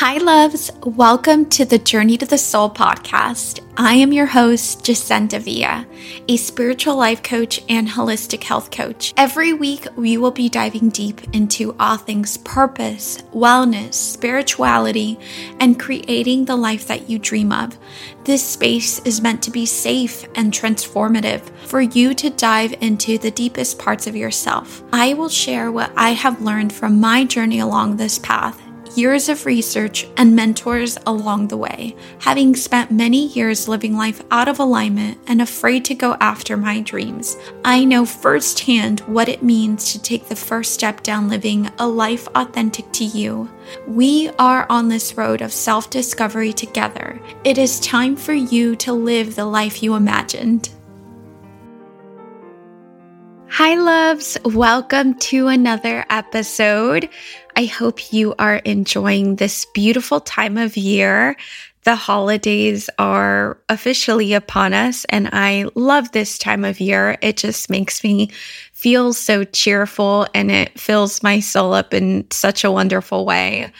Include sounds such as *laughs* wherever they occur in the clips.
Hi, loves. Welcome to the Journey to the Soul podcast. I am your host, Jacenda Villa, a spiritual life coach and holistic health coach. Every week, we will be diving deep into all things purpose, wellness, spirituality, and creating the life that you dream of. This space is meant to be safe and transformative for you to dive into the deepest parts of yourself. I will share what I have learned from my journey along this path years of research, and mentors along the way. Having spent many years living life out of alignment and afraid to go after my dreams, I know firsthand what it means to take the first step down living a life authentic to you. We are on this road of self discovery together. It is time for you to live the life you imagined. Hi, loves. Welcome to another episode. I hope you are enjoying this beautiful time of year. The holidays are officially upon us, and I love this time of year. It just makes me feel so cheerful and it fills my soul up in such a wonderful way.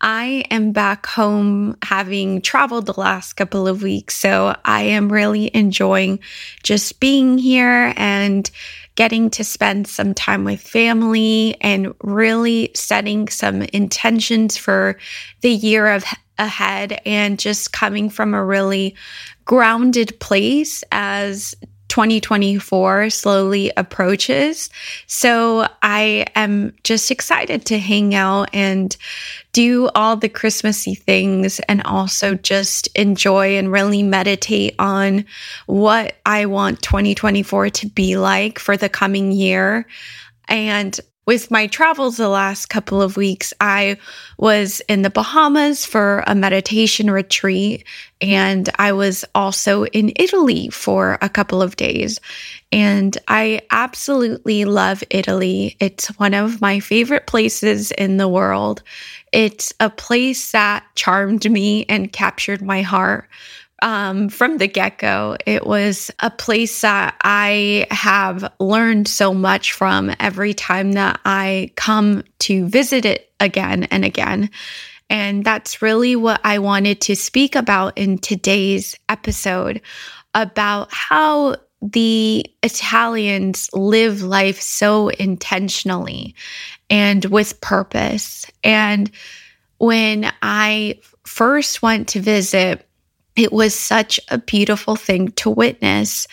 I am back home having traveled the last couple of weeks, so I am really enjoying just being here and getting to spend some time with family and really setting some intentions for the year of ahead and just coming from a really grounded place as 2024 slowly approaches. So I am just excited to hang out and do all the Christmassy things and also just enjoy and really meditate on what I want 2024 to be like for the coming year. And with my travels the last couple of weeks, I was in the Bahamas for a meditation retreat, and I was also in Italy for a couple of days. And I absolutely love Italy. It's one of my favorite places in the world. It's a place that charmed me and captured my heart um, from the get go. It was a place that I have learned so much from every time that I come to visit it again and again. And that's really what I wanted to speak about in today's episode about how the Italians live life so intentionally and with purpose. And when I first went to visit, it was such a beautiful thing to witness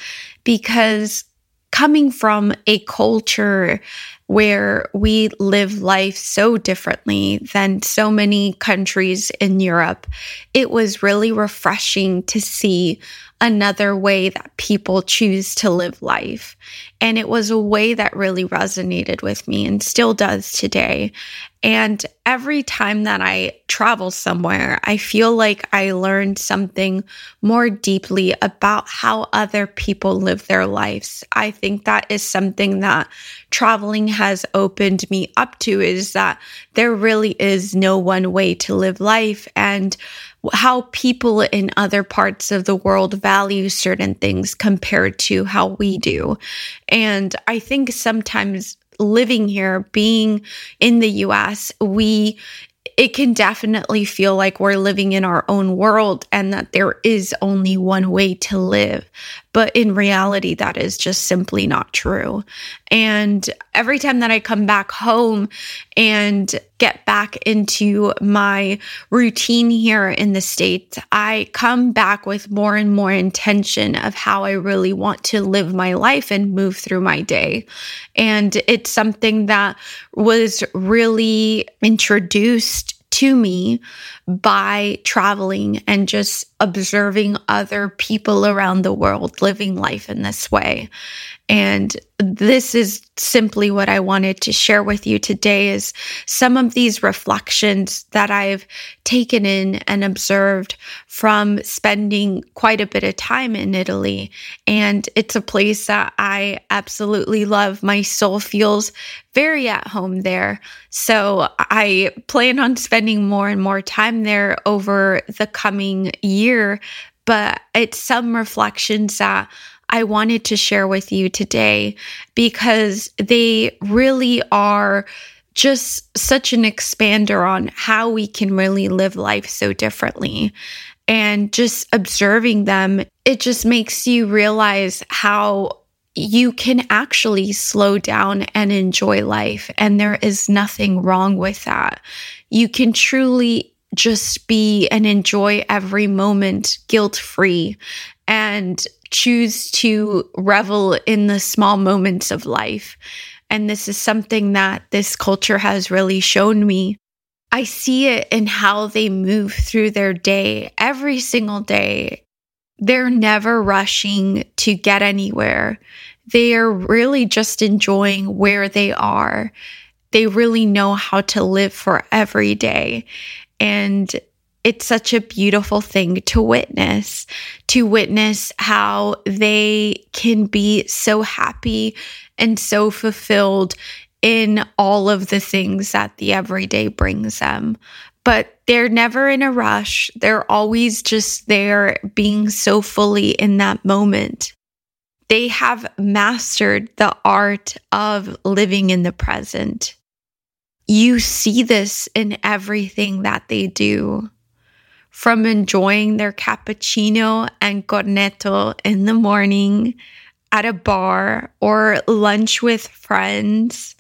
because coming from a culture where we live life so differently than so many countries in Europe, it was really refreshing to see another way that people choose to live life. And it was a way that really resonated with me and still does today. And every time that I travel somewhere, I feel like I learned something more deeply about how other people live their lives. I think that is something that traveling has opened me up to is that there really is no one way to live life and how people in other parts of the world value certain things compared to how we do. And I think sometimes living here, being in the US, we it can definitely feel like we're living in our own world and that there is only one way to live. But in reality, that is just simply not true. And every time that I come back home and get back into my routine here in the States, I come back with more and more intention of how I really want to live my life and move through my day. And it's something that was really introduced to me by traveling and just observing other people around the world living life in this way. And this is simply what I wanted to share with you today is some of these reflections that I've taken in and observed from spending quite a bit of time in Italy. And it's a place that I absolutely love. My soul feels very at home there. So I plan on spending more and more time there over the coming year. But it's some reflections that I wanted to share with you today because they really are just such an expander on how we can really live life so differently. And just observing them, it just makes you realize how you can actually slow down and enjoy life. And there is nothing wrong with that. You can truly just be and enjoy every moment guilt free and choose to revel in the small moments of life. And this is something that this culture has really shown me. I see it in how they move through their day every single day. They're never rushing to get anywhere. They are really just enjoying where they are. They really know how to live for every day. And it's such a beautiful thing to witness, to witness how they can be so happy and so fulfilled in all of the things that the everyday brings them. But they're never in a rush. They're always just there being so fully in that moment. They have mastered the art of living in the present. You see this in everything that they do from enjoying their cappuccino and cornetto in the morning at a bar or lunch with friends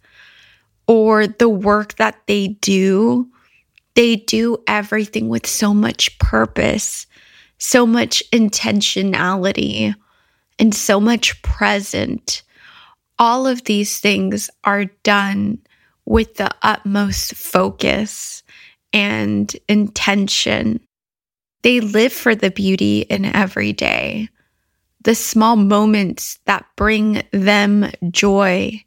or the work that they do. They do everything with so much purpose, so much intentionality, and so much present. All of these things are done with the utmost focus and intention. They live for the beauty in every day, the small moments that bring them joy.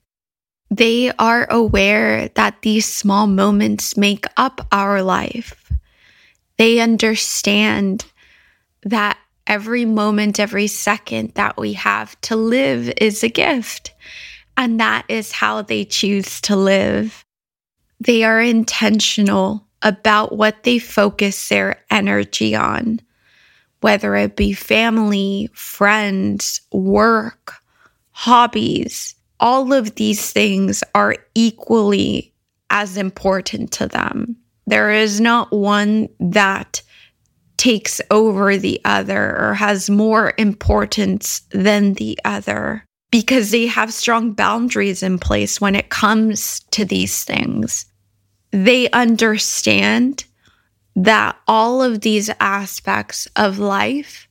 They are aware that these small moments make up our life. They understand that every moment, every second that we have to live is a gift. And that is how they choose to live. They are intentional about what they focus their energy on, whether it be family, friends, work, hobbies. All of these things are equally as important to them. There is not one that takes over the other or has more importance than the other because they have strong boundaries in place when it comes to these things they understand that all of these aspects of life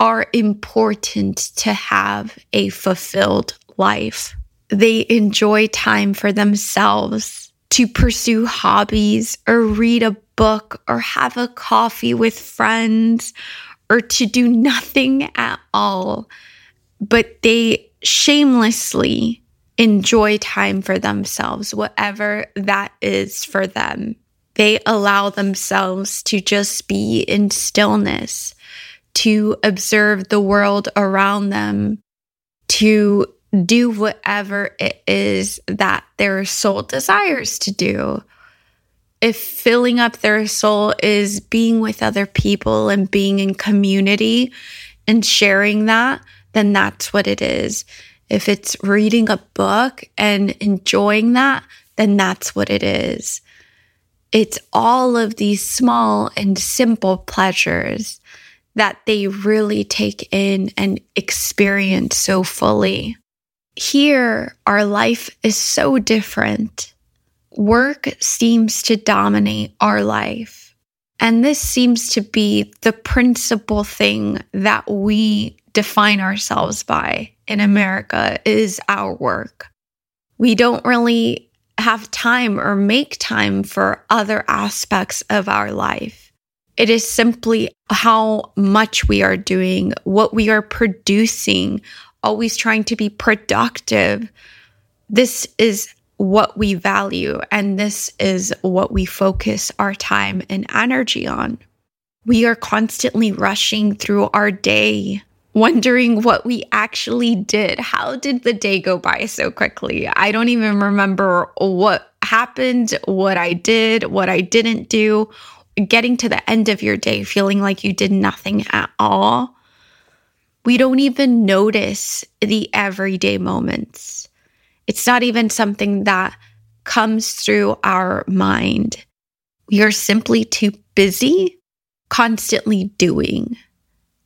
are important to have a fulfilled life. They enjoy time for themselves to pursue hobbies or read a book or have a coffee with friends or to do nothing at all. But they shamelessly enjoy time for themselves, whatever that is for them. They allow themselves to just be in stillness, to observe the world around them, to do whatever it is that their soul desires to do. If filling up their soul is being with other people and being in community and sharing that, then that's what it is. If it's reading a book and enjoying that, then that's what it is. It's all of these small and simple pleasures that they really take in and experience so fully. Here, our life is so different. Work seems to dominate our life. And this seems to be the principal thing that we define ourselves by in America is our work. We don't really have time or make time for other aspects of our life. It is simply how much we are doing, what we are producing, always trying to be productive. This is what we value, and this is what we focus our time and energy on. We are constantly rushing through our day, wondering what we actually did. How did the day go by so quickly? I don't even remember what happened, what I did, what I didn't do. Getting to the end of your day feeling like you did nothing at all. We don't even notice the everyday moments. It's not even something that comes through our mind. We are simply too busy constantly doing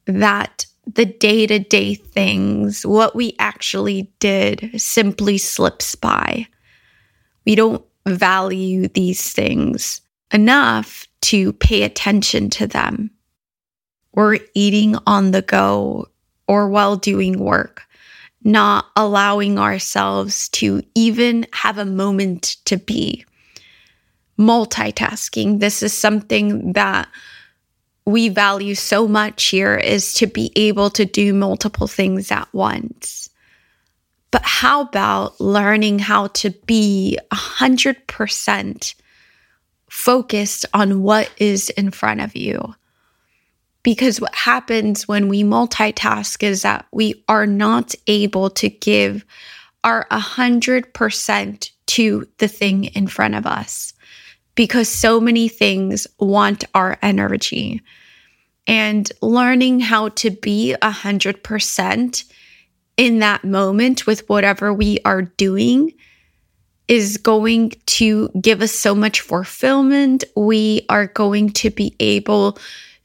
that the day to day things, what we actually did, simply slips by. We don't value these things enough to pay attention to them. We're eating on the go or while doing work, not allowing ourselves to even have a moment to be. Multitasking, this is something that we value so much here is to be able to do multiple things at once. But how about learning how to be 100% focused on what is in front of you? Because what happens when we multitask is that we are not able to give our 100% to the thing in front of us because so many things want our energy and learning how to be 100% in that moment with whatever we are doing is going to give us so much fulfillment. We are going to be able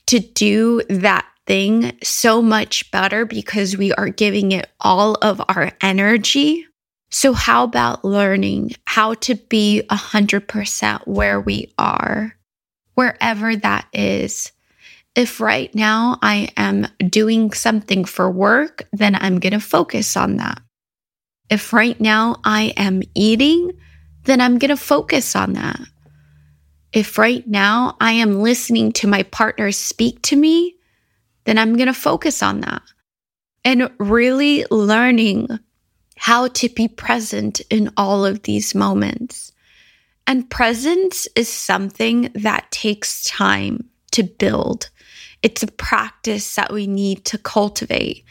to do that thing so much better because we are giving it all of our energy. So, how about learning how to be 100% where we are, wherever that is? If right now I am doing something for work, then I'm going to focus on that. If right now I am eating, then I'm going to focus on that. If right now I am listening to my partner speak to me, then I'm going to focus on that. And really learning how to be present in all of these moments. And presence is something that takes time to build. It's a practice that we need to cultivate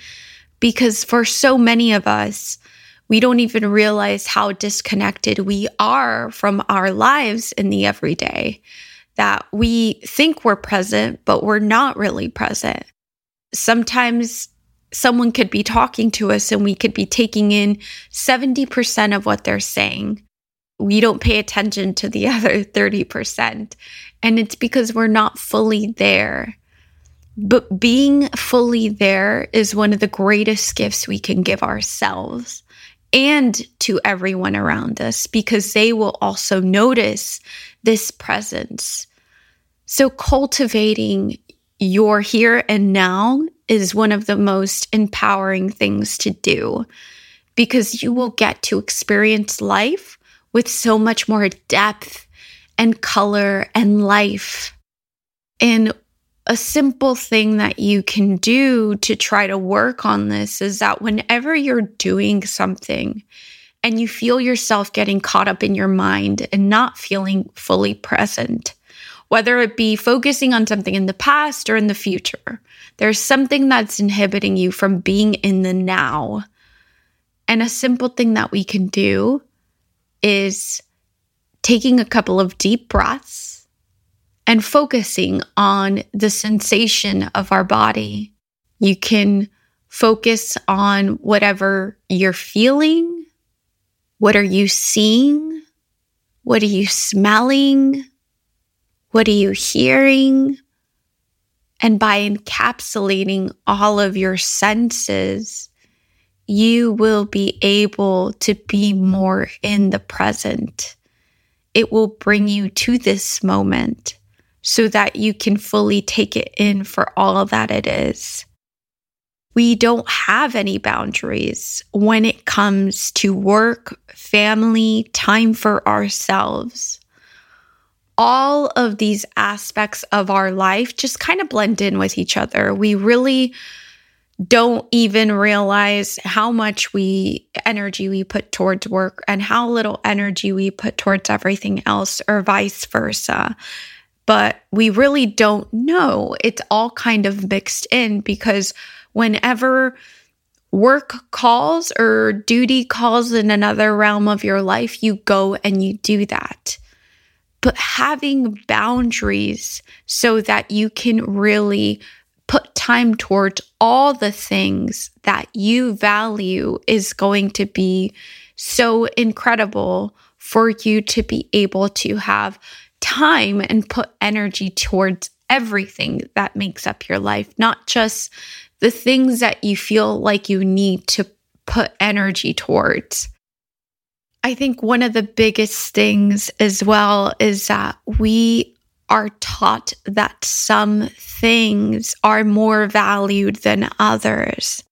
because for so many of us, we don't even realize how disconnected we are from our lives in the everyday. That we think we're present, but we're not really present. Sometimes someone could be talking to us and we could be taking in 70% of what they're saying. We don't pay attention to the *laughs* other 30%. And it's because we're not fully there. But being fully there is one of the greatest gifts we can give ourselves and to everyone around us because they will also notice this presence. So, cultivating your here and now is one of the most empowering things to do because you will get to experience life with so much more depth and color and life. And a simple thing that you can do to try to work on this is that whenever you're doing something and you feel yourself getting caught up in your mind and not feeling fully present, whether it be focusing on something in the past or in the future, there's something that's inhibiting you from being in the now. And a simple thing that we can do is taking a couple of deep breaths and focusing on the sensation of our body. You can focus on whatever you're feeling. What are you seeing? What are you smelling? What are you hearing? And by encapsulating all of your senses, you will be able to be more in the present. It will bring you to this moment so that you can fully take it in for all that it is. We don't have any boundaries when it comes to work, family, time for ourselves. All of these aspects of our life just kind of blend in with each other. We really don't even realize how much we energy we put towards work and how little energy we put towards everything else or vice versa but we really don't know. It's all kind of mixed in because whenever work calls or duty calls in another realm of your life, you go and you do that. But having boundaries so that you can really put time towards all the things that you value is going to be so incredible for you to be able to have time and put energy towards everything that makes up your life, not just the things that you feel like you need to put energy towards. I think one of the biggest things as well is that we are taught that some things are more valued than others.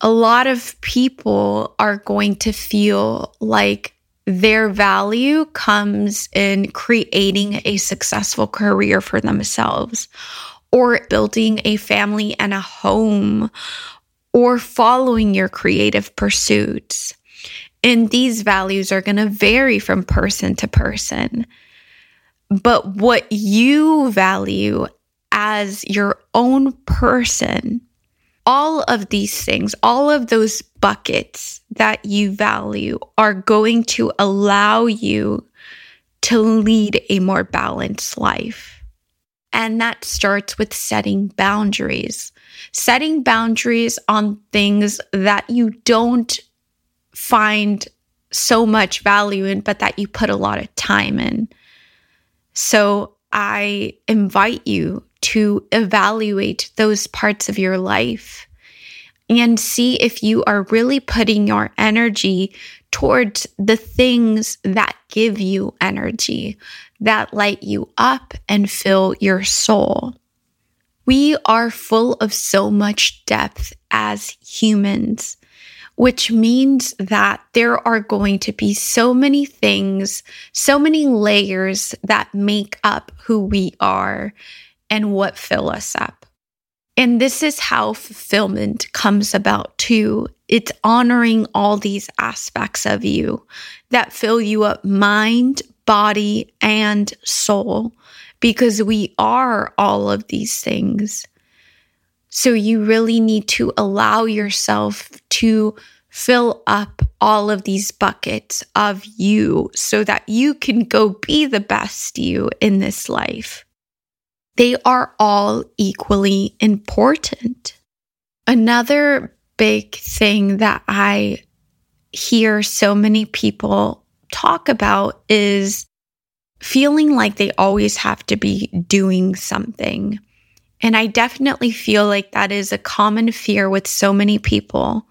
A lot of people are going to feel like their value comes in creating a successful career for themselves or building a family and a home or following your creative pursuits. And these values are going to vary from person to person. But what you value as your own person all of these things, all of those buckets that you value are going to allow you to lead a more balanced life. And that starts with setting boundaries, setting boundaries on things that you don't find so much value in, but that you put a lot of time in. So I invite you to evaluate those parts of your life and see if you are really putting your energy towards the things that give you energy, that light you up and fill your soul. We are full of so much depth as humans, which means that there are going to be so many things, so many layers that make up who we are and what fill us up. And this is how fulfillment comes about too. It's honoring all these aspects of you that fill you up mind, body, and soul, because we are all of these things. So you really need to allow yourself to fill up all of these buckets of you so that you can go be the best you in this life they are all equally important. Another big thing that I hear so many people talk about is feeling like they always have to be doing something. And I definitely feel like that is a common fear with so many people.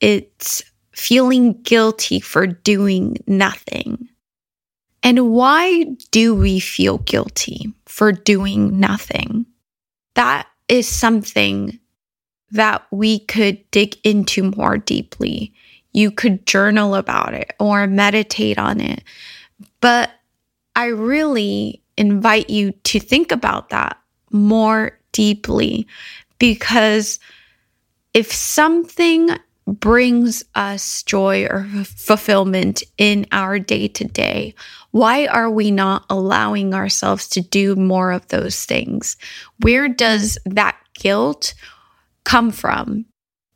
It's feeling guilty for doing nothing. And why do we feel guilty for doing nothing? That is something that we could dig into more deeply. You could journal about it or meditate on it. But I really invite you to think about that more deeply because if something brings us joy or fulfillment in our day to day, why are we not allowing ourselves to do more of those things? Where does that guilt come from?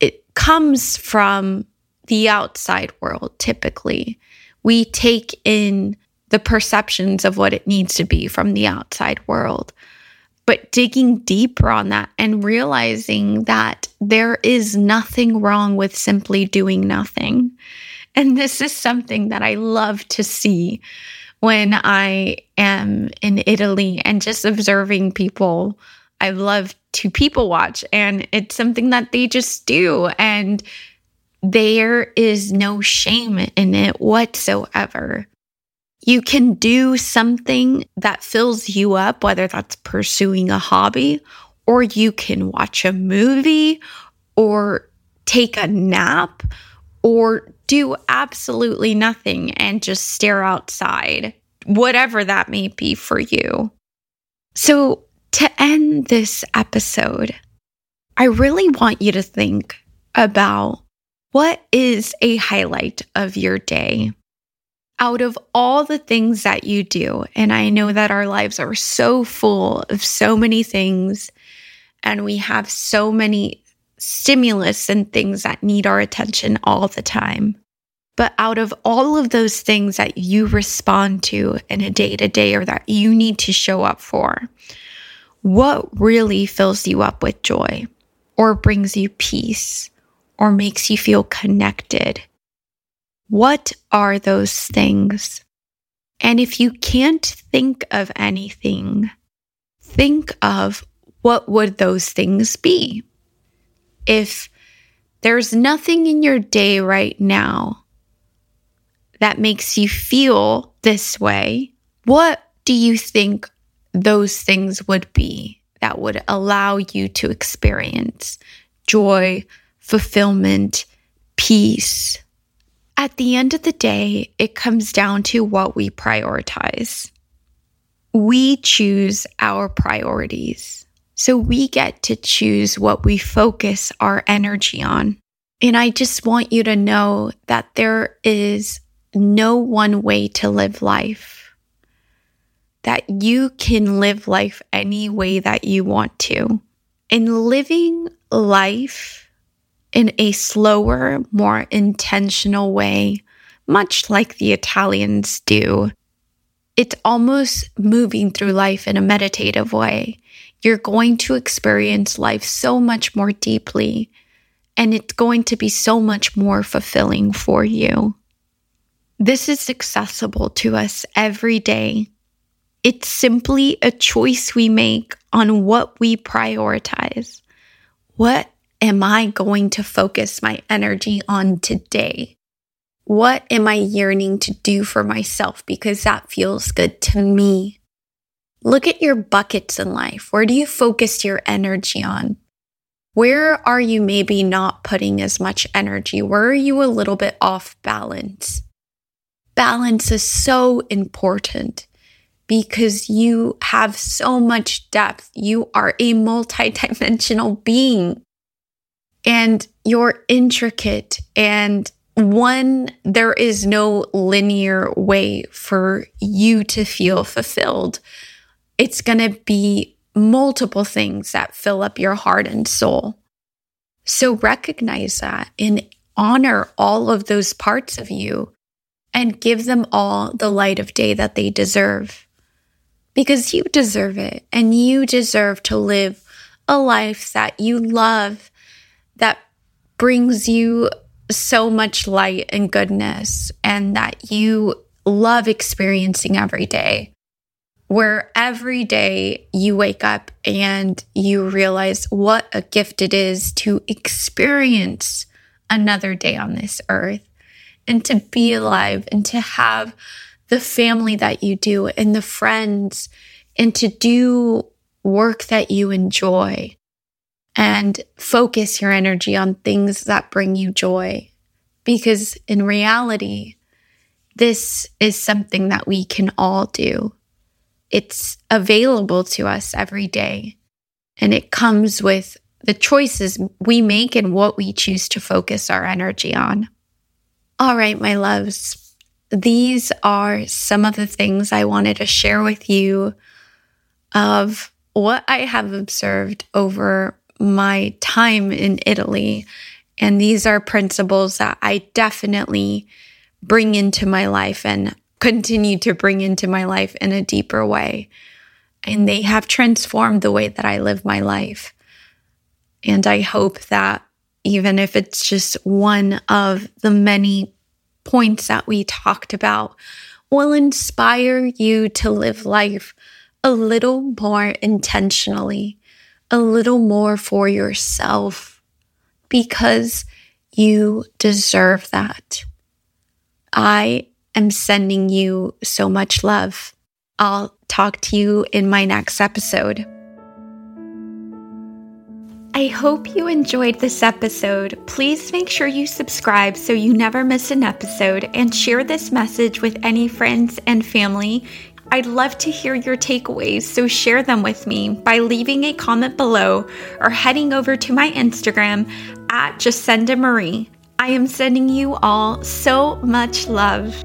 It comes from the outside world, typically. We take in the perceptions of what it needs to be from the outside world. But digging deeper on that and realizing that there is nothing wrong with simply doing nothing. And this is something that I love to see when I am in Italy and just observing people. I love to people watch, and it's something that they just do. And there is no shame in it whatsoever. You can do something that fills you up, whether that's pursuing a hobby, or you can watch a movie, or take a nap, or do absolutely nothing and just stare outside, whatever that may be for you. So, to end this episode, I really want you to think about what is a highlight of your day. Out of all the things that you do, and I know that our lives are so full of so many things, and we have so many stimulus and things that need our attention all the time. But out of all of those things that you respond to in a day to day or that you need to show up for, what really fills you up with joy or brings you peace or makes you feel connected? What are those things? And if you can't think of anything, think of what would those things be? If there's nothing in your day right now that makes you feel this way, what do you think those things would be that would allow you to experience joy, fulfillment, peace? At the end of the day, it comes down to what we prioritize. We choose our priorities. So we get to choose what we focus our energy on. And I just want you to know that there is no one way to live life, that you can live life any way that you want to. And living life in a slower, more intentional way, much like the Italians do. It's almost moving through life in a meditative way. You're going to experience life so much more deeply, and it's going to be so much more fulfilling for you. This is accessible to us every day. It's simply a choice we make on what we prioritize. What am I going to focus my energy on today? What am I yearning to do for myself because that feels good to me? Look at your buckets in life. Where do you focus your energy on? Where are you maybe not putting as much energy? Where are you a little bit off balance? Balance is so important because you have so much depth. You are a multidimensional being and you're intricate and one, there is no linear way for you to feel fulfilled. It's going to be multiple things that fill up your heart and soul. So recognize that and honor all of those parts of you and give them all the light of day that they deserve. Because you deserve it and you deserve to live a life that you love that brings you so much light and goodness and that you love experiencing every day. Where every day you wake up and you realize what a gift it is to experience another day on this earth and to be alive and to have the family that you do and the friends and to do work that you enjoy and focus your energy on things that bring you joy. Because in reality, this is something that we can all do. It's available to us every day. And it comes with the choices we make and what we choose to focus our energy on. All right, my loves, these are some of the things I wanted to share with you of what I have observed over my time in Italy. And these are principles that I definitely bring into my life and continue to bring into my life in a deeper way. And they have transformed the way that I live my life. And I hope that even if it's just one of the many points that we talked about, will inspire you to live life a little more intentionally a little more for yourself because you deserve that. I am sending you so much love. I'll talk to you in my next episode. I hope you enjoyed this episode. Please make sure you subscribe so you never miss an episode and share this message with any friends and family I'd love to hear your takeaways, so share them with me by leaving a comment below or heading over to my Instagram at Jacenda Marie. I am sending you all so much love.